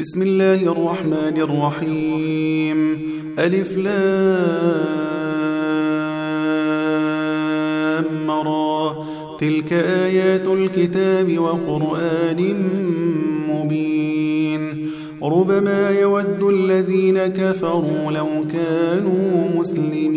بسم الله الرحمن الرحيم ألف لام را تلك آيات الكتاب وقرآن مبين ربما يود الذين كفروا لو كانوا مسلمين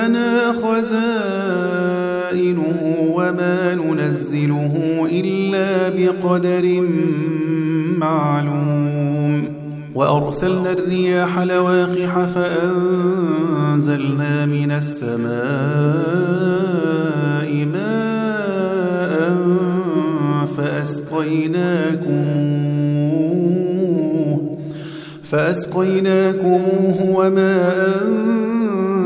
عندنا خزائنه وما ننزله إلا بقدر معلوم. وأرسلنا الرياح لواقح فأنزلنا من السماء ماء فأسقيناكموه. فأسقيناكموه وما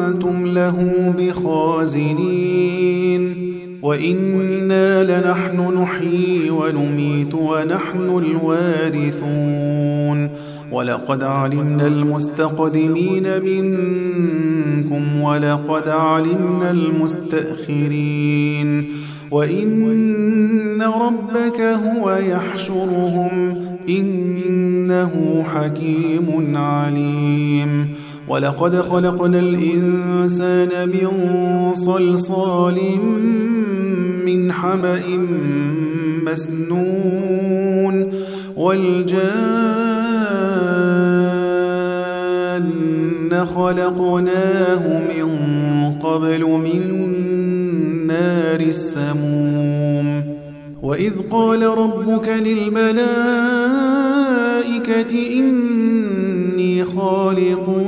أنتم له بخازنين. وإنا لنحن نحيي ونميت ونحن الوارثون. ولقد علمنا المستقدمين منكم ولقد علمنا المستأخرين. وإن ربك هو يحشرهم إنه حكيم عليم. ولقد خلقنا الإنسان من صلصال من حمأ مسنون والجان خلقناه من قبل من نار السموم وإذ قال ربك للملائكة إني خالق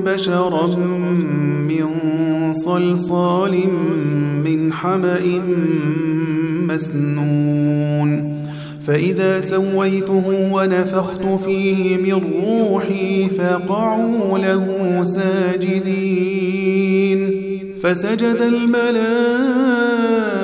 بشرا من صلصال من حمأ مسنون. فإذا سويته ونفخت فيه من روحي فقعوا له ساجدين. فسجد الملائكة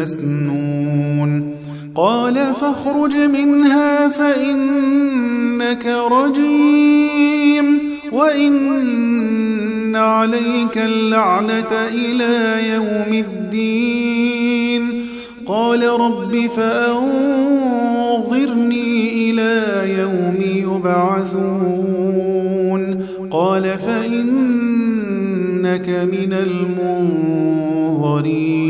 مسنون قال فاخرج منها فإنك رجيم. وإن عليك اللعنة إلى يوم الدين. قال رب فأنظرني إلى يوم يبعثون. قال فإنك من المنظرين.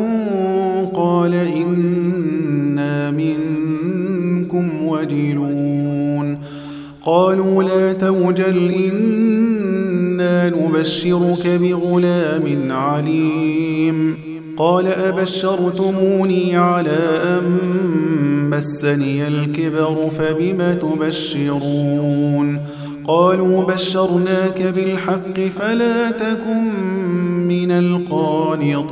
قال إنا منكم وجلون. قالوا لا توجل إنا نبشرك بغلام عليم. قال أبشرتموني على أن مسني الكبر فبم تبشرون؟ قالوا بشرناك بالحق فلا تكن من القانطين.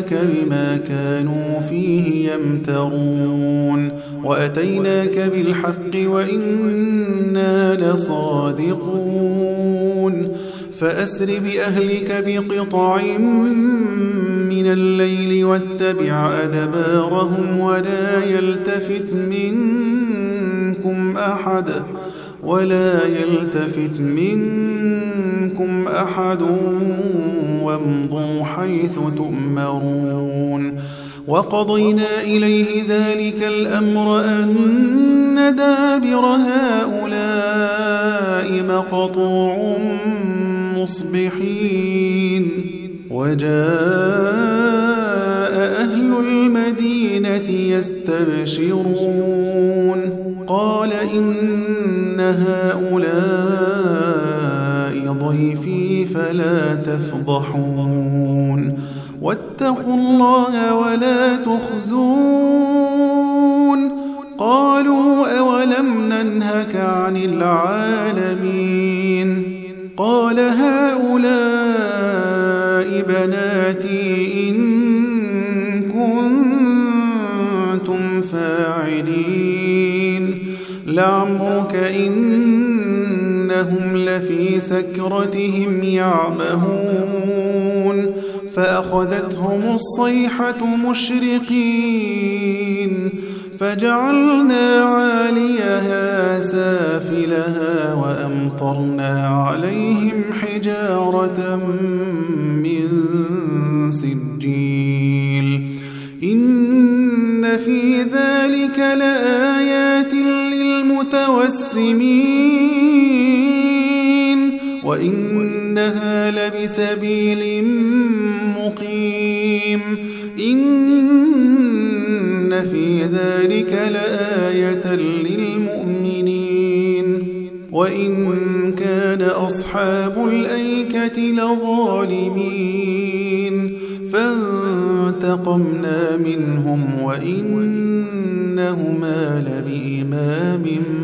جئناك بما كانوا فيه يمترون. وأتيناك بالحق وإنا لصادقون. فأسر بأهلك بقطع من الليل واتبع أدبارهم ولا يلتفت منكم أحد ولا يلتفت منكم أحد وامضوا حيث تؤمرون. وقضينا إليه ذلك الأمر أن دابر هؤلاء مقطوع مصبحين. وجاء أهل المدينة يستبشرون. قال إن هؤلاء ضيفي فلا تفضحون. واتقوا الله ولا تخزون. قالوا أولم ننهك عن العالمين لفي سكرتهم يعمهون فأخذتهم الصيحة مشرقين فجعلنا عاليها سافلها وأمطرنا عليهم حجارة من سجيل إن في ذلك وإنها لبسبيل مقيم. إن في ذلك لآية للمؤمنين. وإن كان أصحاب الأيكة لظالمين. فانتقمنا منهم وإنهما لبإمام مبين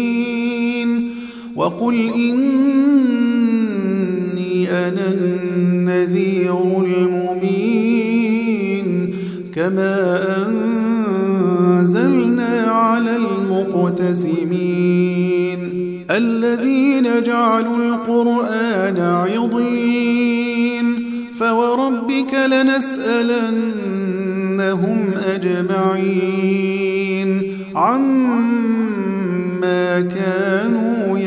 وقل إني أنا النذير المبين كما أنزلنا على المقتسمين الذين جعلوا القرآن عضين فوربك لنسألنهم أجمعين عما كانوا